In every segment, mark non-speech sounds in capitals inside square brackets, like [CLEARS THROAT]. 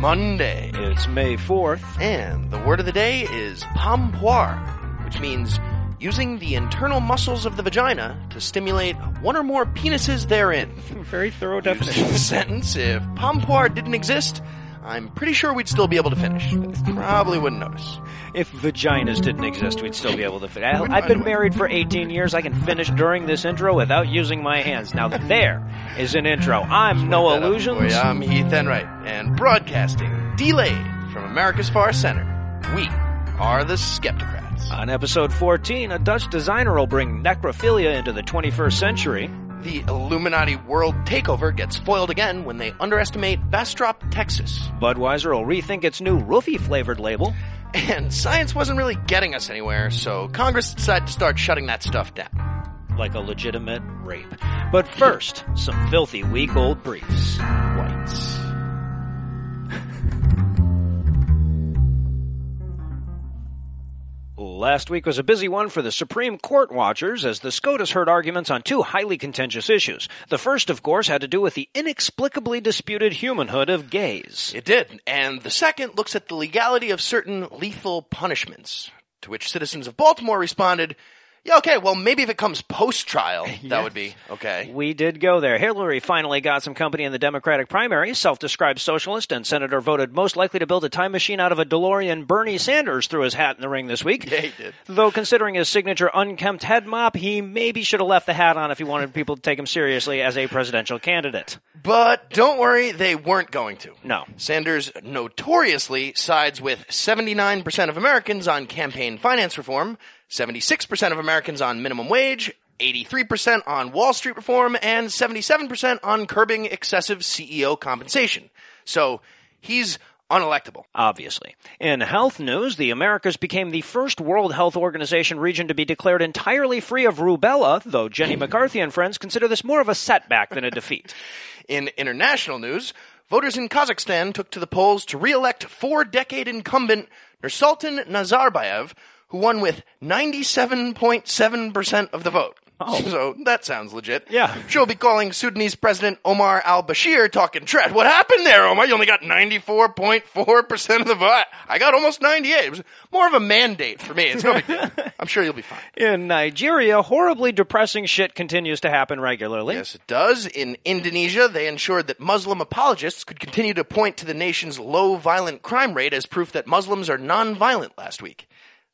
Monday. It's May 4th. And the word of the day is pompoir, which means using the internal muscles of the vagina to stimulate one or more penises therein. [LAUGHS] Very thorough Using definition. the sentence, if pompoir didn't exist, I'm pretty sure we'd still be able to finish. Probably wouldn't notice. If vaginas didn't exist, we'd still be able to finish. I've been married for 18 years. I can finish during this intro without using my hands. Now there is an intro. I'm Noah Lugeons. I'm Heath Enright, and broadcasting delayed from America's Far Center, we are the Skepticrats. On episode 14, a Dutch designer will bring necrophilia into the 21st century. The Illuminati world takeover gets foiled again when they underestimate Bastrop, Texas. Budweiser will rethink its new roofie flavored label. And science wasn't really getting us anywhere, so Congress decided to start shutting that stuff down. like a legitimate rape. But first, some filthy week old briefs. Whites. Last week was a busy one for the Supreme Court watchers as the SCOTUS heard arguments on two highly contentious issues. The first, of course, had to do with the inexplicably disputed humanhood of gays. It did. And the second looks at the legality of certain lethal punishments. To which citizens of Baltimore responded, yeah, okay, well, maybe if it comes post trial, [LAUGHS] that would be okay. We did go there. Hillary finally got some company in the Democratic primary. Self-described socialist and senator voted most likely to build a time machine out of a DeLorean. Bernie Sanders threw his hat in the ring this week. Yeah, he did. Though considering his signature unkempt head mop, he maybe should have left the hat on if he wanted people to take him seriously as a presidential candidate. But don't worry, they weren't going to. No. Sanders notoriously sides with 79% of Americans on campaign finance reform, 76% of Americans on minimum wage, 83% on Wall Street reform, and 77% on curbing excessive CEO compensation. So he's unelectable. Obviously. In health news, the Americas became the first World Health Organization region to be declared entirely free of rubella, though Jenny [CLEARS THROAT] McCarthy and friends consider this more of a setback than a defeat. [LAUGHS] In international news, voters in Kazakhstan took to the polls to re-elect four-decade incumbent Nursultan Nazarbayev, who won with 97.7% of the vote. Oh. [LAUGHS] So that sounds legit. Yeah. She'll be calling Sudanese President Omar al-Bashir talking trash. What happened there, Omar? You only got 94.4% of the vote. I got almost 98. It was more of a mandate for me. It's no big deal. I'm sure you'll be fine. In Nigeria, horribly depressing shit continues to happen regularly. Yes, it does. In Indonesia, they ensured that Muslim apologists could continue to point to the nation's low violent crime rate as proof that Muslims are non-violent last week.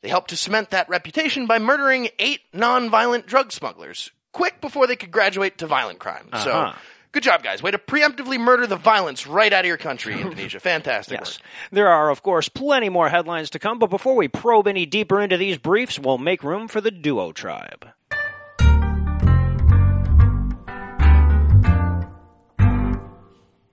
They helped to cement that reputation by murdering eight non-violent drug smugglers, quick before they could graduate to violent crime. Uh-huh. So, good job, guys. Way to preemptively murder the violence right out of your country, [LAUGHS] Indonesia. Fantastic Yes. work. There are, of course, plenty more headlines to come, but before we probe any deeper into these briefs, we'll make room for the Diatribe.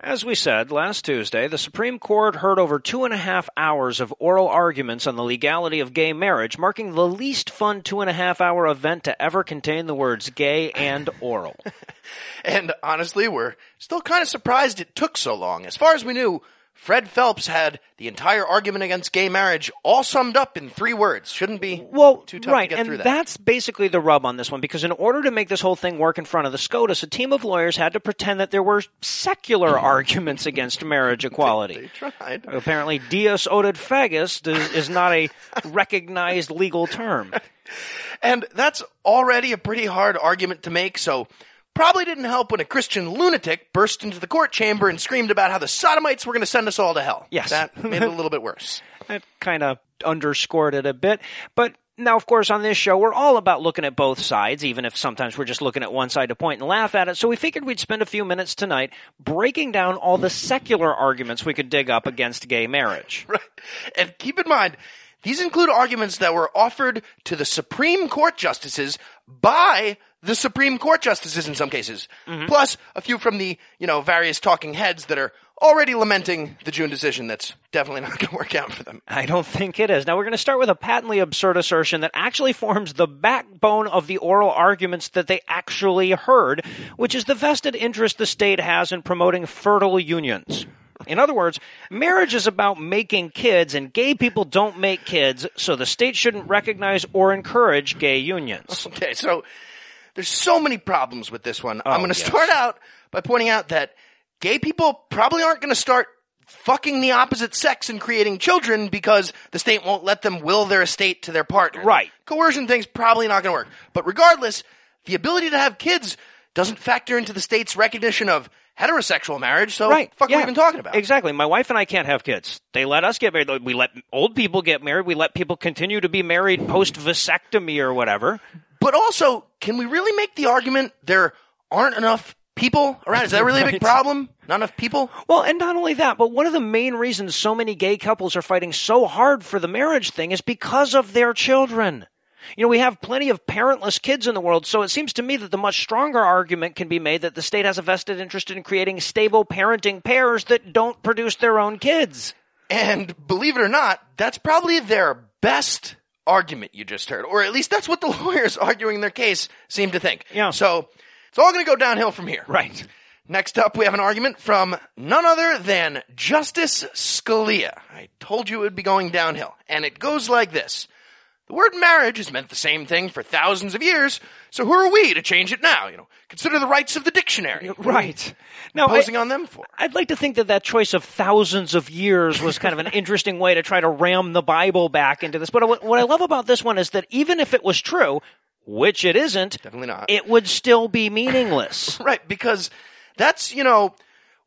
As we said last Tuesday, the Supreme Court heard over two and a half hours of oral arguments on the legality of gay marriage, marking the least fun two and a half hour event to ever contain the words gay and oral. [LAUGHS] And honestly, we're still kind of surprised it took so long. As far as we knew, Fred Phelps had the entire argument against gay marriage all summed up in three words. Shouldn't be Well, too tough right, to get and through that. that's basically the rub on this one because in order to make this whole thing work in front of the SCOTUS, a team of lawyers had to pretend that there were secular [LAUGHS] arguments against marriage equality. They tried. Apparently, dies oded fagus is not a [LAUGHS] recognized legal term. And that's already a pretty hard argument to make, so probably didn't help when a Christian lunatic burst into the court chamber and screamed about how the sodomites were going to send us all to hell. Yes. That [LAUGHS] made it a little bit worse. That kind of underscored it a bit, but. Now, of course, on this show, we're all about looking at both sides, even if sometimes we're just looking at one side to point and laugh at it. So we figured we'd spend a few minutes tonight breaking down all the secular arguments we could dig up against gay marriage. [LAUGHS] Right. And keep in mind, these include arguments that were offered to the Supreme Court justices by the Supreme Court justices in some cases. Mm-hmm. Plus a few from the, you know, various talking heads that are already lamenting the June decision that's definitely not [LAUGHS] going to work out for them. I don't think it is. Now we're going to start with a patently absurd assertion that actually forms the backbone of the oral arguments that they actually heard, which is the vested interest the state has in promoting fertile unions. In other words, marriage is about making kids, and gay people don't make kids, so the state shouldn't recognize or encourage gay unions. [LAUGHS] Okay, so there's so many problems with this one. I'm oh, going to yes. start out by pointing out that gay people probably aren't going to start fucking the opposite sex and creating children because the state won't let them will their estate to their partner. Right. Coercion thing's probably not going to work. But regardless, the ability to have kids doesn't factor into the state's recognition of heterosexual marriage. So, Right. fuck, are yeah. we even talking about? Exactly. My wife and I can't have kids. They let us get married. We let old people get married. We let people continue to be married post vasectomy or whatever. But also, can we really make the argument there aren't enough people around? Is that really a big problem? Not enough people? Well, and not only that, but one of the main reasons so many gay couples are fighting so hard for the marriage thing is because of their children. You know, we have plenty of parentless kids in the world, so it seems to me that the much stronger argument can be made that the state has a vested interest in creating stable parenting pairs that don't produce their own kids. And believe it or not, that's probably their best argument you just heard. Or at least that's what the [LAUGHS] lawyers arguing their case seem to think. Yeah. So it's all going to go downhill from here. Right. Next up, we have an argument from none other than Justice Scalia. I told you it would be going downhill. And it goes like this. The word marriage has meant the same thing for thousands of years, so who are we to change it now? You know, consider the rights of the dictionary. What Right. Now, I, Imposing on them for. I'd like to think that that choice of thousands of years was kind of an [LAUGHS] interesting way to try to ram the Bible back into this. But what, I love about this one is that even if it was true, which it isn't, Definitely not. it would still be meaningless. [LAUGHS] Right, because that's, you know,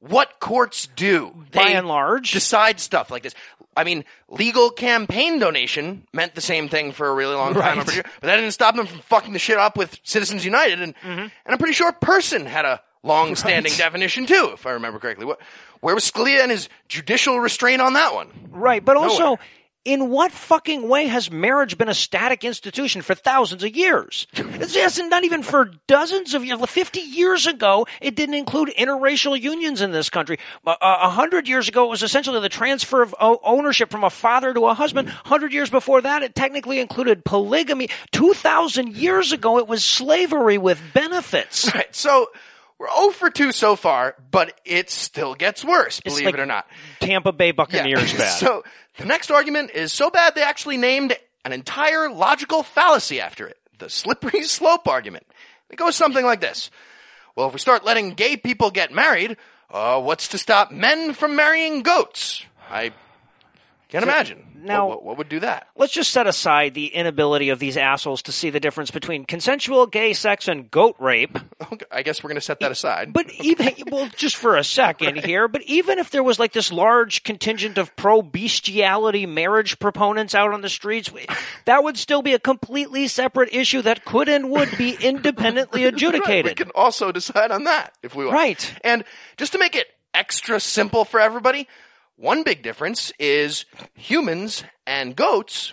what courts do. By They and large. decide stuff like this. I mean, legal campaign donation meant the same thing for a really long time, Right. sure, but that didn't stop them from fucking the shit up with Citizens United, and and I'm pretty sure person had a long-standing Mm-hmm. Right. definition too, if I remember correctly. What, where was Scalia and his judicial restraint on that one? Right, but also, Nowhere. In what fucking way has marriage been a static institution for thousands of years? It's, not even for dozens of years. Fifty years ago, it didn't include interracial unions in this country. A a hundred years ago, it was essentially the transfer of ownership from a father to a husband. Hundred years before that, it technically included polygamy. Two thousand years ago, it was slavery with benefits. Right, so we're 0 for 2 so far, but it still gets worse, believe like it or not. Tampa Bay Buccaneers [LAUGHS] bad. so the next argument is so bad they actually named an entire logical fallacy after it. The slippery [LAUGHS] slope argument. It goes something like this. Well, if we start letting gay people get married, uh, what's to stop men from marrying goats? I can't imagine. now- what, what, would do that? Let's just set aside the inability of these assholes to see the difference between consensual gay sex and goat rape. [LAUGHS] Okay, I guess we're going to set that aside. But even, well, just for a second [LAUGHS] here, but even if there was like this large contingent of pro bestiality marriage proponents out on the streets, that would still be a completely separate issue that could and would be [LAUGHS] independently Right, we can also decide on that if we want. Right. And just to make it extra simple for everybody, one big difference is humans and goats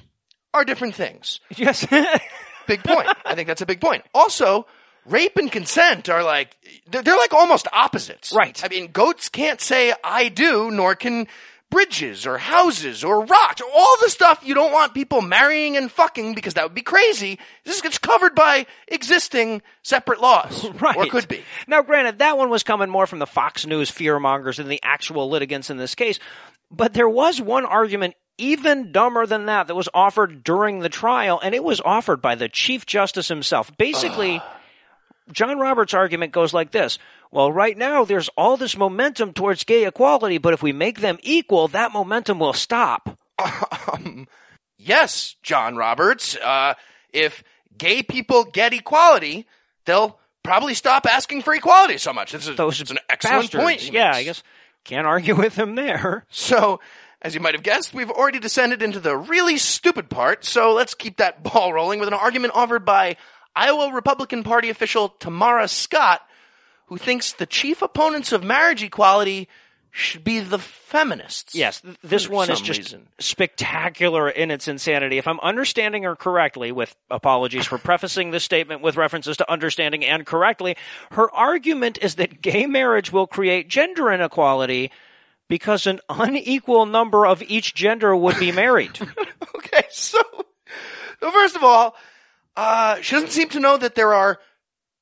are different things. Yes. [LAUGHS] Big point. I think that's a big point. Also, rape and consent are like, they're, they're like almost opposites. Right. I mean, goats can't say I do, nor can bridges or houses or rocks. All the stuff you don't want people marrying and fucking because that would be crazy. This gets covered by existing separate laws. [LAUGHS] Right. Or could be. Now, granted, that one was coming more from the Fox News fearmongers than the actual litigants in this case. But there was one argument even dumber than that that was offered during the trial, and it was offered by the Chief Justice himself. Basically, [SIGHS] ah. John Roberts' argument goes like this. Well, right now there's all this momentum towards gay equality, but if we make them equal, that momentum will stop. [LAUGHS] Yes, John Roberts. Uh, if gay people get equality, they'll probably stop asking for equality so much. This is Those it's an excellent bastards. point. Yeah. I guess can't argue with him there. So, as you might have guessed, we've already descended into the really stupid part, so let's keep that ball rolling with an argument offered by Iowa Republican Party official Tamara Scott, who thinks the chief opponents of marriage equality should be the feminists. Yes, this one is just reason. spectacular in its insanity. If I'm understanding her correctly, with apologies for prefacing this statement with references to understanding and correctly, her argument is that gay marriage will create gender inequality because an unequal number of each gender would be married. [LAUGHS] Okay, so, so first of all, uh, she doesn't seem to know that there are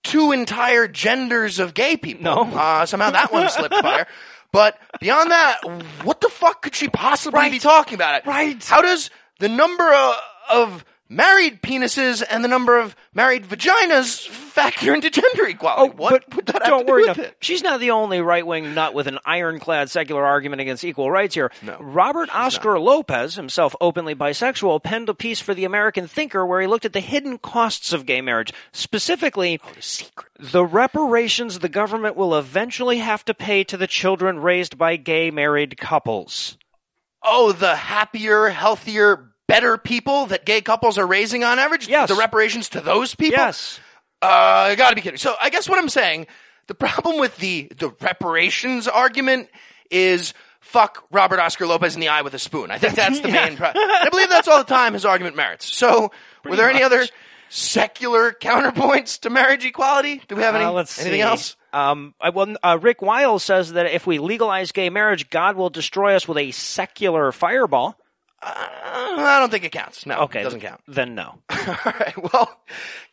two entire genders of gay people. No. Uh, somehow that one slipped by her. But beyond that, what the fuck could she possibly be talking about? It? Right. How does the number of, of married penises and the number of married vaginas factor into gender equality? Oh, what Oh, but would that don't do worry. with no. it? She's not the only right wing nut with an ironclad secular argument against equal rights here. No, Robert Oscar Lopez, himself openly bisexual, penned a piece for the American Thinker where he looked at the hidden costs of gay marriage. Specifically, oh, The secret. the reparations the government will eventually have to pay to the children raised by gay married couples. Oh, the happier, healthier, better people that gay couples are raising on average? Yes. The reparations to those people? Yes. Uh, gotta be kidding. So I guess what I'm saying, the problem with the, the reparations argument is fuck Robert Oscar Lopez in the eye with a spoon. I think that's the [LAUGHS] main problem. I believe that's all the time his argument merits. So, were there any other secular counterpoints to marriage equality? Do we have any, Uh, anything see. else? Um, I, well, uh, Rick Wiles says that if we legalize gay marriage, God will destroy us with a secular fireball. Uh, I don't think it counts. No, Okay, it doesn't count. Then no. [LAUGHS] All right. Well,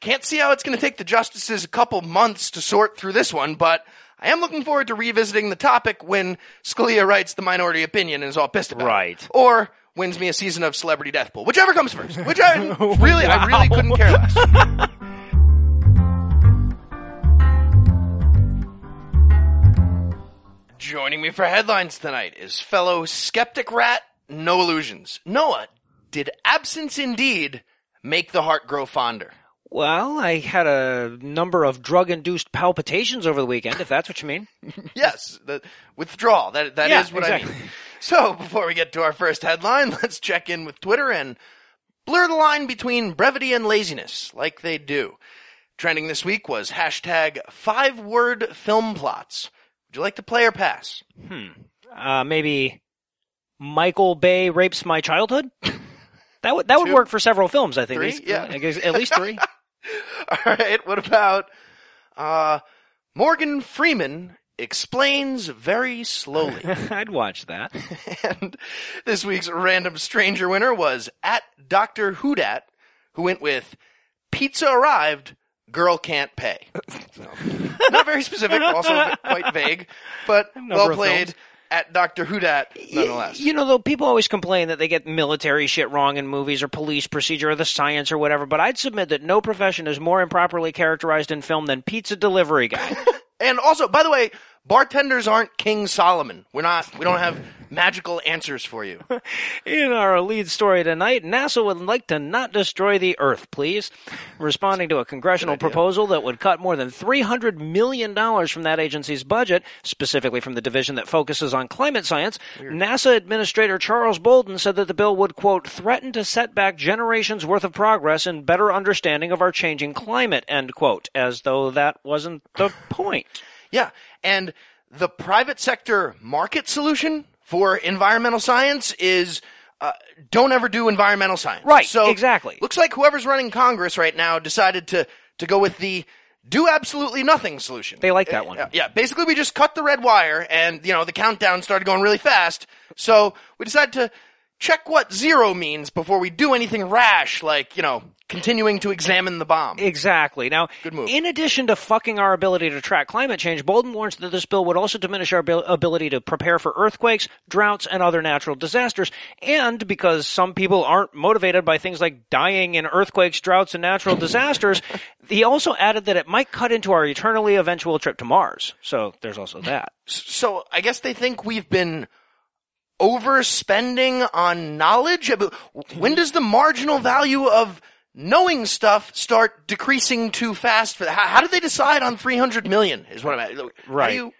can't see how it's going to take the justices a couple months to sort through this one, but I am looking forward to revisiting the topic when Scalia writes the minority opinion and is all pissed about it. Right. Or wins me a season of Celebrity Death Pool, whichever comes first. Which I [LAUGHS] really, I really couldn't care less. [LAUGHS] Joining me for headlines tonight is fellow Skepticrat, Noah Lugeons. Noah, did absence indeed make the heart grow fonder? Well, I had a number of drug-induced palpitations over the weekend, if that's what you mean. [LAUGHS] Yes, the withdrawal. That that is Yeah, what I mean. [LAUGHS] So before we get to our first headline, [LAUGHS] let's check in with Twitter and blur the line between brevity and laziness, like they do. Trending this week was hashtag five word film plots. Would you like to play or pass? Hmm. Uh, maybe Michael Bay rapes my childhood. That would that would Two? work for several films. I think. Three? These- Yeah. I guess at least three. [LAUGHS] All right. What about uh, Morgan Freeman explains very slowly? [LAUGHS] I'd watch that. and this week's random stranger winner was at Dr. Hoodat, who went with pizza arrived, girl can't pay. So, [LAUGHS] not very specific, also quite vague, but well played films. At Dr. Hoodat nonetheless. You know, though, people always complain that they get military shit wrong in movies or police procedure or the science or whatever, but I'd submit that no profession is more improperly characterized in film than pizza delivery guy. [LAUGHS] And also, by the way, bartenders aren't King Solomon. We're not, we don't have magical answers for you. [LAUGHS] in our lead story tonight, NASA would like to not destroy the Earth, please. Responding to a congressional proposal that would cut more than $300 million from that agency's budget, specifically from the division that focuses on climate science, NASA Administrator Charles Bolden said that the bill would, quote, threaten to set back generations worth of progress and better understanding of our changing climate, end quote, as though that wasn't the point. Yeah. And the private sector market solution for environmental science is uh, don't ever do environmental science. Right, So exactly. Looks like whoever's running Congress right now decided to to go with the do absolutely nothing solution. They like that Uh, one. Yeah, basically we just cut the red wire and you know the countdown started going really fast. So we decided to check what zero means before we do anything rash like, you know, continuing to examine the bomb. Exactly. Now, Good move. in addition to fucking our ability to track climate change, Bolden warns that this bill would also diminish our ability to prepare for earthquakes, droughts, and other natural disasters. And because some people aren't motivated by things like dying in earthquakes, droughts, and natural disasters, [LAUGHS] he also added that it might cut into our eternally eventual trip to Mars. So there's also that. So I guess they think we've been overspending on knowledge. When does the marginal value of knowing stuff start decreasing too fast? For that? How, how did they decide on three hundred million? Is what I'm at. Do Right.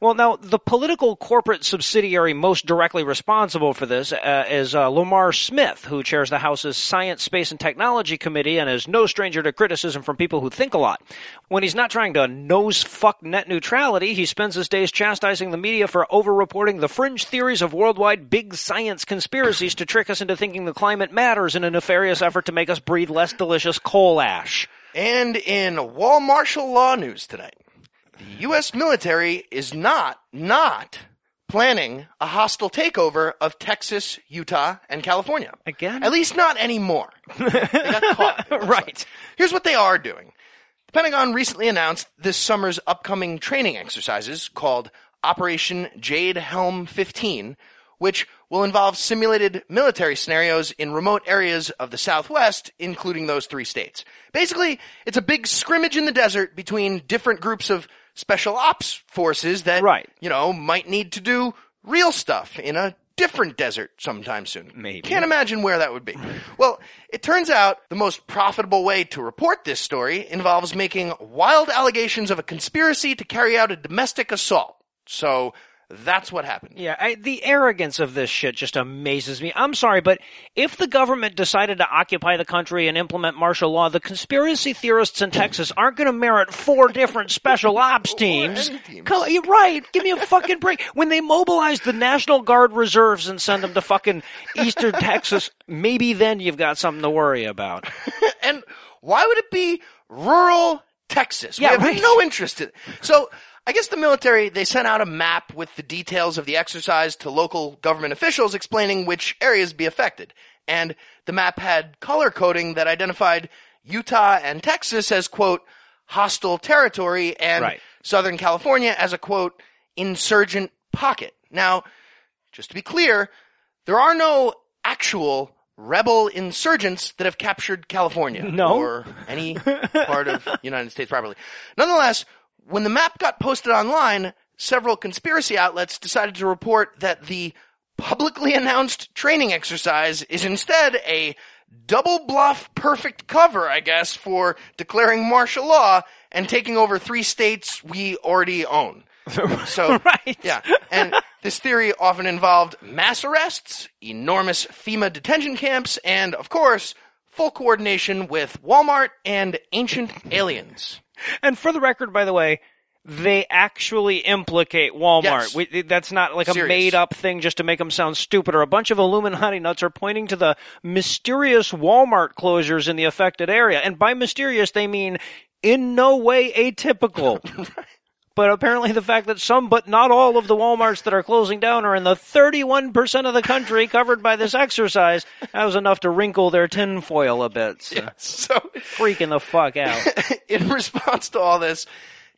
Well, now the political corporate subsidiary most directly responsible for this uh, is uh, Lamar Smith, who chairs the House's Science, Space, and Technology Committee, and is no stranger to criticism from people who think a lot. When he's not trying to nose fuck net neutrality, he spends his days chastising the media for overreporting the fringe theories of worldwide big science conspiracies to trick us into thinking the climate matters in a nefarious effort to make us breathe less delicious coal ash. and in wall martial law news tonight, the U.S. military is not not planning a hostile takeover of Texas, Utah, and California. Again? At least not anymore. [LAUGHS] they got caught. Right. Here's what they are doing. The Pentagon recently announced this summer's upcoming training exercises called Operation Jade Helm 15, which will involve simulated military scenarios in remote areas of the Southwest, including those three states. Basically, it's a big scrimmage in the desert between different groups of special ops forces that, Right. you know, might need to do real stuff in a different desert sometime soon. Maybe. Can't imagine where that would be. Well, it turns out the most profitable way to report this story involves making wild allegations of a conspiracy to carry out a domestic assault. So that's what happened. Yeah, I, the arrogance of this shit just amazes me. I'm sorry, but if the government decided to occupy the country and implement martial law, the conspiracy theorists in Texas aren't going to merit four different special ops teams. teams. Come, you're right. Give me a fucking break. When they mobilize the National Guard reserves and send them to fucking Eastern Texas, maybe then you've got something to worry about. [LAUGHS] and why would it be rural Texas? Yeah, we have right. no interest in it. So I guess the military, they sent out a map with the details of the exercise to local government officials explaining which areas be affected. And the map had color coding that identified Utah and Texas as quote, hostile territory and Right. Southern California as a quote, insurgent pocket. Now, just to be clear, there are no actual rebel insurgents that have captured California No. or any part of the United States properly. Nonetheless, when the map got posted online, several conspiracy outlets decided to report that the publicly announced training exercise is instead a double bluff perfect cover, I guess, for declaring martial law and taking over three states we already own. [LAUGHS] So, Right. yeah. And this theory often involved mass arrests, enormous FEMA detention camps, and, of course, full coordination with Walmart and ancient aliens. And for the record, by the way, they actually implicate Walmart. Yes. We, that's not like a Serious. made up thing just to make them sound stupid. Or a bunch of Illuminati nuts are pointing to the mysterious Walmart closures in the affected area. And by mysterious, they mean in no way atypical. [LAUGHS] But apparently the fact that some, but not all of the Walmarts that are closing down are in the 31% of the country covered by this exercise, that was enough to wrinkle their tinfoil a bit. So, So, Freaking the fuck out. [LAUGHS] in response to all this,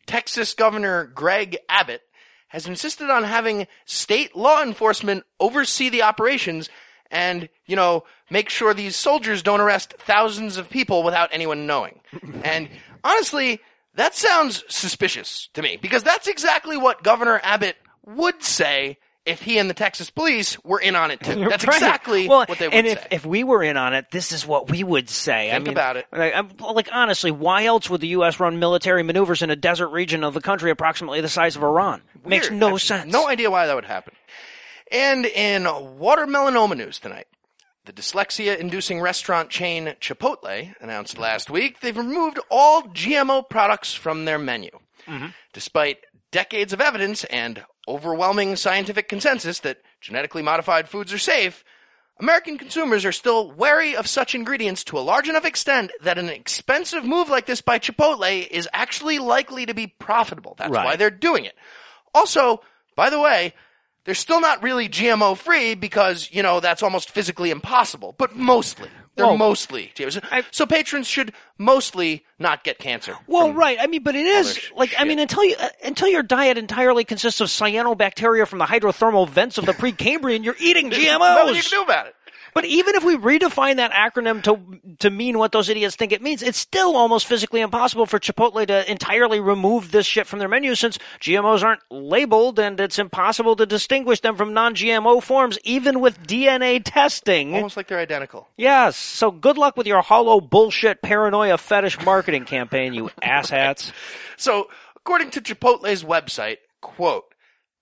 Texas Governor Greg Abbott has insisted on having state law enforcement oversee the operations and, you know, make sure these soldiers don't arrest thousands of people without anyone knowing. and honestly, that sounds suspicious to me because that's exactly what Governor Abbott would say if he and the Texas police were in on it too. [LAUGHS] That's Right. exactly well, what they would and say. if, if we were in on it, this is what we would say. I Think mean, about it. Like, like, honestly, why else would the U.S. run military maneuvers in a desert region of the country approximately the size of Iran? Makes Weird. I no sense. No idea why that would happen. And in watermelanoma news tonight, the dyslexia-inducing restaurant chain Chipotle announced last week they've removed all GMO products from their menu. Mm-hmm. Despite decades of evidence and overwhelming scientific consensus that genetically modified foods are safe, American consumers are still wary of such ingredients to a large enough extent that an expensive move like this by Chipotle is actually likely to be profitable. That's Right. why they're doing it. Also, by the way, they're still not really GMO free because, you know, that's almost physically impossible, but mostly. They're mostly GMO. so patrons should mostly not get cancer. Well, right. I mean, but it is like I mean, until you uh, until your diet entirely consists of cyanobacteria from the hydrothermal vents of the [LAUGHS] Precambrian, you're eating [LAUGHS] Nothing you can GMOs. do about it. But even if we redefine that acronym to to mean what those idiots think it means, it's still almost physically impossible for Chipotle to entirely remove this shit from their menu since GMOs aren't labeled and it's impossible to distinguish them from non-GMO forms even with DNA testing. Almost like they're identical. Yes, so good luck with your hollow bullshit paranoia fetish marketing campaign, you [LAUGHS] asshats. So, according to Chipotle's website, quote,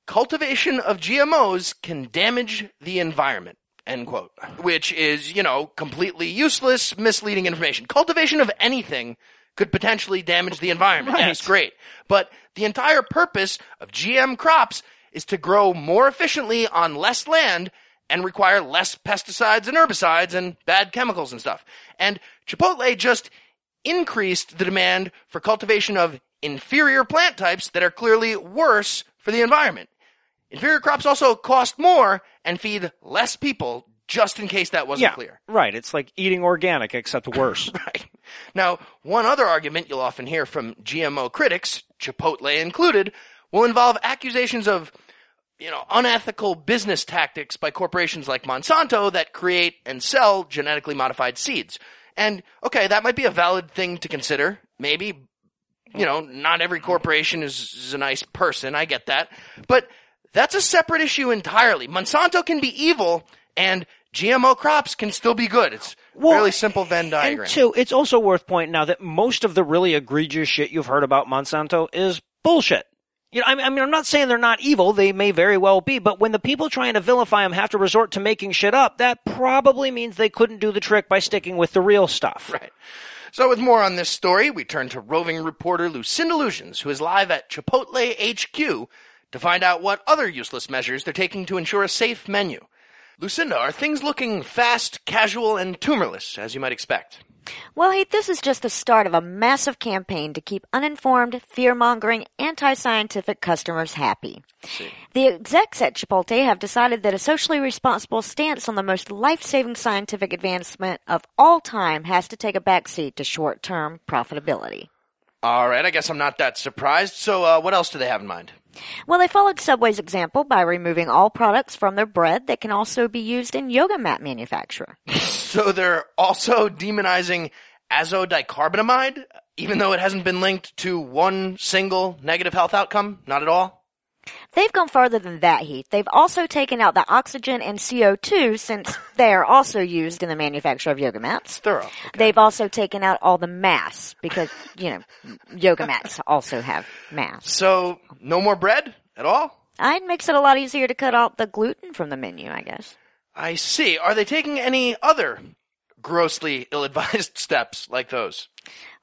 cultivation of GMOs can damage the environment, end quote, which is, you know, completely useless, misleading information. Cultivation of anything could potentially damage the environment. Right. Yes, great. But the entire purpose of GM crops is to grow more efficiently on less land and require less pesticides and herbicides and bad chemicals and stuff. And Chipotle just increased the demand for cultivation of inferior plant types that are clearly worse for the environment. Inferior crops also cost more and feed less people, just in case that wasn't Yeah, clear. right. It's like eating organic except worse. [LAUGHS] Right. Now, one other argument you'll often hear from GMO critics, Chipotle included, will involve accusations of you know, unethical business tactics by corporations like Monsanto that create and sell genetically modified seeds. And okay, that might be a valid thing to consider. Maybe, you know, not every corporation is, is a nice person. I get that. But that's a separate issue entirely. Monsanto can be evil and GMO crops can still be good. It's Well, really simple Venn diagram. And two, it's also worth pointing out that most of the really egregious shit you've heard about Monsanto is bullshit. You know, I mean, I mean, I'm not saying they're not evil. They may very well be, but when the people trying to vilify them have to resort to making shit up, that probably means they couldn't do the trick by sticking with the real stuff. Right. So with more on this story, we turn to roving reporter Lucinda Lusions, who is live at Chipotle HQ to find out what other useless measures they're taking to ensure a safe menu. Lucinda, are things looking fast, casual, and tumorless, as you might expect? Well, hey, this is just the start of a massive campaign to keep uninformed, fear-mongering, anti-scientific customers happy. The execs at Chipotle have decided that a socially responsible stance on the most life-saving scientific advancement of all time has to take a backseat to short-term profitability. Alright, I guess I'm not that surprised. So, uh, what else do they have in mind? Well, they followed Subway's example by removing all products from their bread that can also be used in yoga mat manufacture. [LAUGHS] So they're also demonizing azodicarbonamide, even though it hasn't been linked to one single negative health outcome? Not at all? They've gone further than that, Heath. They've also taken out the oxygen and CO2 since [LAUGHS] they are also used in the manufacture of yoga mats. Thorough. Okay. They've also taken out all the mass because, you know, yoga mats also have mass. So, no more bread at all? It makes it a lot easier to cut out the gluten from the menu, I guess. I see. Are they taking any other grossly ill-advised [LAUGHS] steps like those?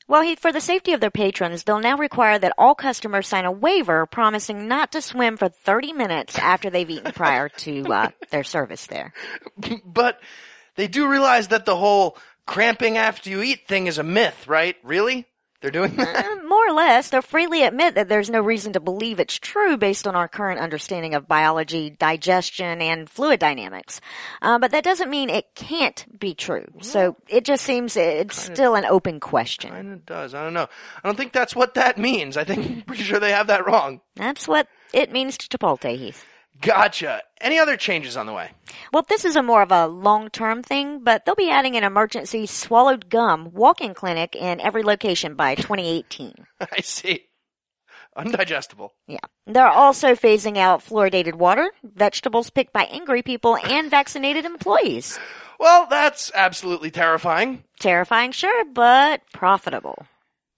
Well, Heath, for the safety of their patrons, they'll now require that all customers sign a waiver promising not to swim for 30 minutes after they've eaten prior to uh, [LAUGHS] their service there. But they do realize that the whole cramping after you eat thing is a myth, right? Really? They're doing that? Or less, they'll freely admit that there's no reason to believe it's true based on our current understanding of biology, digestion, and fluid dynamics. Uh, but that doesn't mean it can't be true. So it just seems it's still an open question. Kind of does. I don't know. I don't think that's what that means. I think I'm pretty sure they have that wrong. That's what it means to Chipotle, Heath. Gotcha. Any other changes on the way? Well, this is a more of a long-term thing, but they'll be adding an emergency swallowed gum walk-in clinic in every location by 2018. [LAUGHS] I see. Undigestible. Yeah. They're also phasing out fluoridated water, vegetables picked by angry people, and [LAUGHS] vaccinated employees. Well, that's absolutely terrifying. Terrifying, sure, but profitable.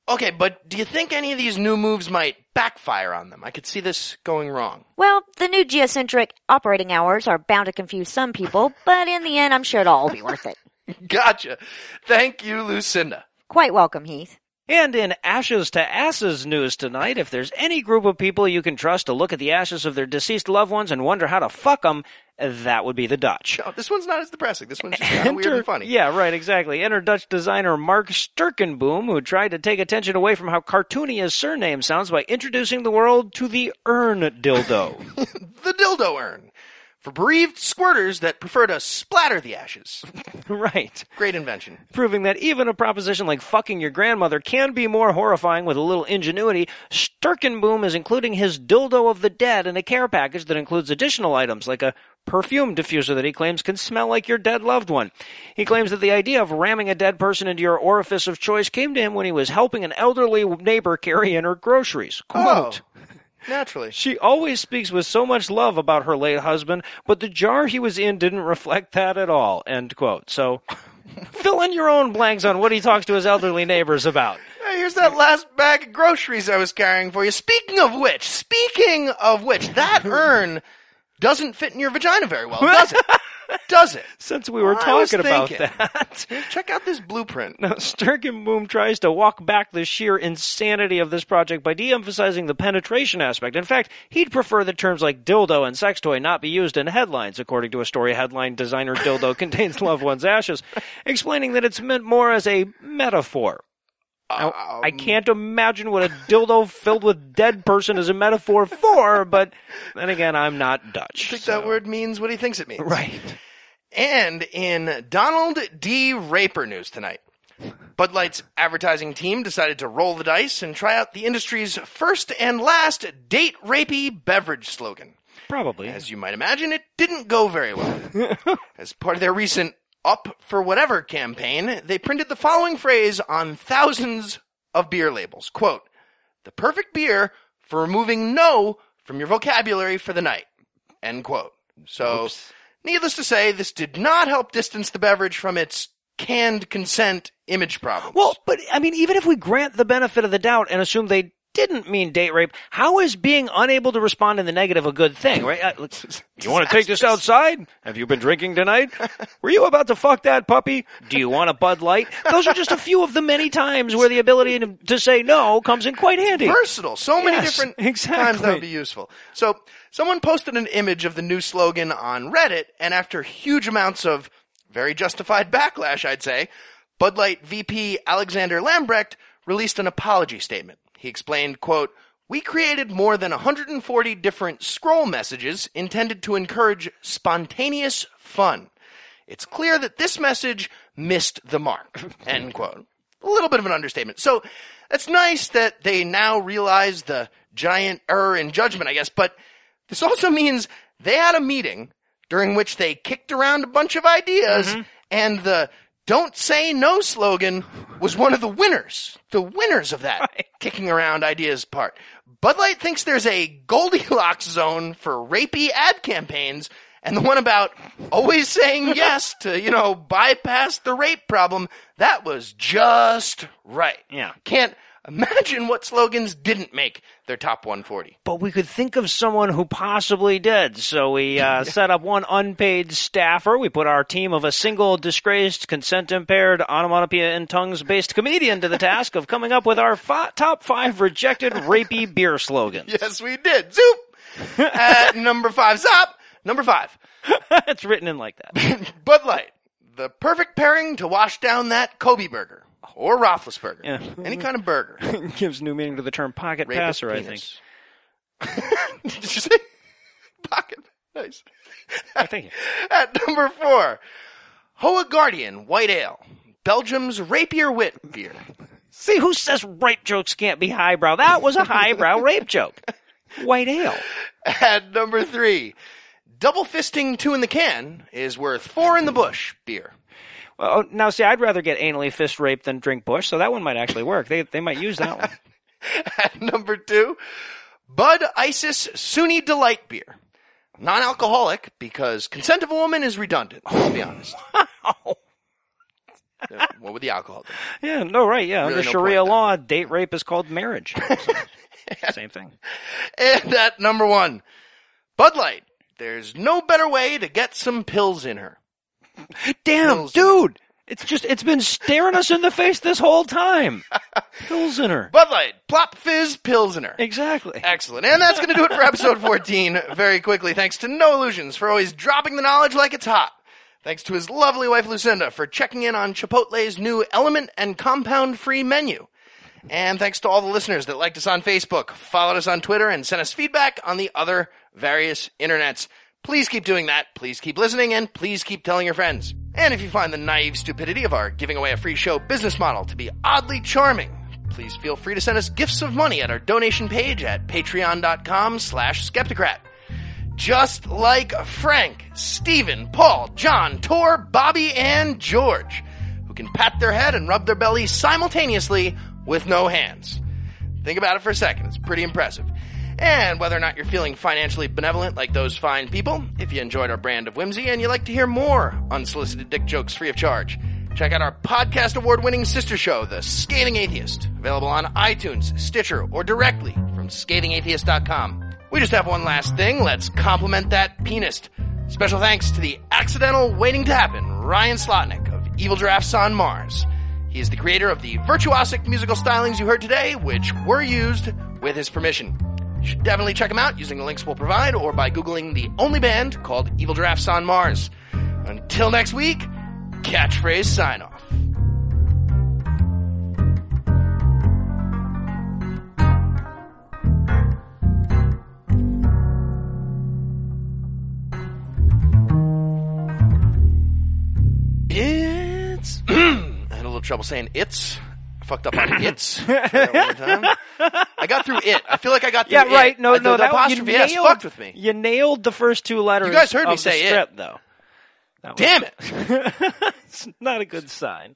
Okay, but do you think any of these new moves might backfire on them? I could see this going wrong. Well, the new geocentric operating hours are bound to confuse some people, but in the end, I'm sure it'll all be worth it. [LAUGHS] Gotcha. Thank you, Lucinda. Quite welcome, Heath. And in Ashes to Asses news tonight, if there's any group of people you can trust to look at the ashes of their deceased loved ones and wonder how to fuck them, that would be the Dutch. Oh, this one's not as depressing. This one's just of weird and funny. Yeah, right, exactly. Enter Dutch designer Mark Sturkenboom, who tried to take attention away from how cartoony his surname sounds by introducing the world to the urn dildo. [LAUGHS] the dildo urn. For bereaved squirters that prefer to splatter the ashes. [LAUGHS] right. Great invention. Proving that even a proposition like fucking your grandmother can be more horrifying with a little ingenuity, Sturkenboom is including his dildo of the dead in a care package that includes additional items like a perfume diffuser that he claims can smell like your dead loved one. He claims that the idea of ramming a dead person into your orifice of choice came to him when he was helping an elderly neighbor carry in her groceries. Quote. Oh, naturally. She always speaks with so much love about her late husband, but the jar he was in didn't reflect that at all. End quote. So, [LAUGHS] fill in your own blanks on what he talks to his elderly neighbors about. Hey, here's that last bag of groceries I was carrying for you. Speaking of which, speaking of which, that [LAUGHS] urn doesn't fit in your vagina very well, does it? [LAUGHS] does it? Since we were was talking about thinking. that. [LAUGHS] Check out this blueprint. Now, Sturkenboom tries to walk back the sheer insanity of this project by de-emphasizing the penetration aspect. In fact, he'd prefer that terms like dildo and sex toy not be used in headlines, according to a story headline, Designer Dildo [LAUGHS] Contains Loved One's Ashes, explaining that it's meant more as a metaphor. Now, I um, can't imagine what a dildo filled with dead person is a metaphor for, but then again, I'm not Dutch. I think so- that word means what he thinks it means. Right. And in Donald D. Raper news tonight, Bud Light's advertising team decided to roll the dice and try out the industry's first and last date rapey beverage slogan. Probably. As you might imagine, it didn't go very well. [LAUGHS] As part of their recent Up for Whatever campaign, they printed the following phrase on thousands of beer labels. Quote, the perfect beer for removing no from your vocabulary for the night. End quote. So, Oops. needless to say, this did not help distance the beverage from its canned consent image problems. Well, but I mean, even if we grant the benefit of the doubt and assume they didn't mean date rape, how is being unable to respond in the negative a good thing, right? Uh, [LAUGHS] you want to take this outside? Have you been drinking tonight? [LAUGHS] Were you about to fuck that puppy? Do you want a Bud Light? Those are just a few of the many times where the ability to, to say no comes in quite handy. versatile. So many Yes, different [LAUGHS] exactly. times that would be useful. So someone posted an image of the new slogan on Reddit, and after huge amounts of very justified backlash, I'd say, Bud Light VP Alexander Lambrecht released an apology statement. He explained, quote, we created more than 140 different scroll messages intended to encourage spontaneous fun. It's clear that this message missed the mark. [LAUGHS] End quote. A little bit of an understatement. So it's nice that they now realize the giant error in judgment, I guess, but this also [LAUGHS] means they had a meeting during which they kicked around a bunch of ideas mm-hmm. and the don't say no slogan was one of the winners. The winners of that kicking around ideas part. Bud Light thinks there's a Goldilocks zone for rapey ad campaigns and the one about always saying [LAUGHS] yes to, you know, bypass the rape problem, that was just right. Yeah. Can't imagine what slogans didn't make their top 140. but we could think of someone who possibly did. So we uh, [LAUGHS] set up one unpaid staffer. We put our team of a single disgraced, consent impaired, onomatopoeia and tongues based comedian to the task of coming up with our fi- top five rejected rapey beer slogans. Yes, we did. Zoop! [LAUGHS] At number five, stop! Number five, it's written in like that. [LAUGHS] Bud Light. The perfect pairing to wash down that Kobe burger. Or Roethlisberger. Yeah. Any kind of burger. [LAUGHS] Gives new meaning to the term pocket Rapist passer, I think. [LAUGHS] Did you say? [LAUGHS] Pocket. Nice. I think. At number four, Hoa Guardian White Ale. Belgium's Rapier Wit beer. See, who says rape jokes can't be highbrow? That was a highbrow rape joke. White ale. At number three, Double Fisting Two in the Can is worth four in the bush beer. Oh, now see, I'd rather get anally fist raped than drink Bush, so that one might actually work. They they might use that one. [LAUGHS] At number two, Bud Isis Sunni Delight beer. Non-alcoholic because consent of a woman is redundant. Let's be honest. [LAUGHS] Yeah, what would the alcohol do? Yeah, no, right, yeah. Really Under no Sharia law, date rape is called marriage. [LAUGHS] So, same thing. And at number one, Bud Light. There's no better way to get some pills in her. Damn, dude! It's just, it's been staring us in the face this whole time. [LAUGHS] Pilsener. Bud Light, plop fizz Pilsener. Exactly. Excellent. And that's going to do it for episode 14 very quickly. Thanks to Noah Lugeons for always dropping the knowledge like it's hot. Thanks to his lovely wife Lucinda for checking in on Chipotle's new element and compound free menu. And thanks to all the listeners that liked us on Facebook, followed us on Twitter, and sent us feedback on the other various internets. Please keep doing that. Please keep listening and please keep telling your friends. And if you find the naive stupidity of our giving away a free show business model to be oddly charming, please feel free to send us gifts of money at our donation page at patreon.com slash skepticrat. Just like Frank, Stephen, Paul, John, Tor, Bobby, and George, who can pat their head and rub their belly simultaneously with no hands. Think about it for a second. It's pretty impressive. And whether or not you're feeling financially benevolent like those fine people, if you enjoyed our brand of whimsy and you'd like to hear more unsolicited dick jokes free of charge, check out our podcast award winning sister show, The Scathing Atheist, available on iTunes, Stitcher, or directly from scathingatheist.com. We just have one last thing. Let's compliment that pianist. Special thanks to the accidental waiting to happen, Ryan Slotnick of Evil Drafts on Mars. He is the creator of the virtuosic musical stylings you heard today, which were used with his permission. You should definitely check them out using the links we'll provide or by Googling the only band called Evil Drafts on Mars. Until next week, catchphrase sign off. It's. [CLEARS THROAT] I had a little trouble saying it's fucked up on [COUGHS] its. Try that one more time. I got through it. I feel like I got through Yeah, it. right. No, Uh, no, the, that apostrophe you S nailed, fucked with me. You nailed the first two letters. You guys heard me say the it. though. That was- Damn it! [LAUGHS] it's not a good sign.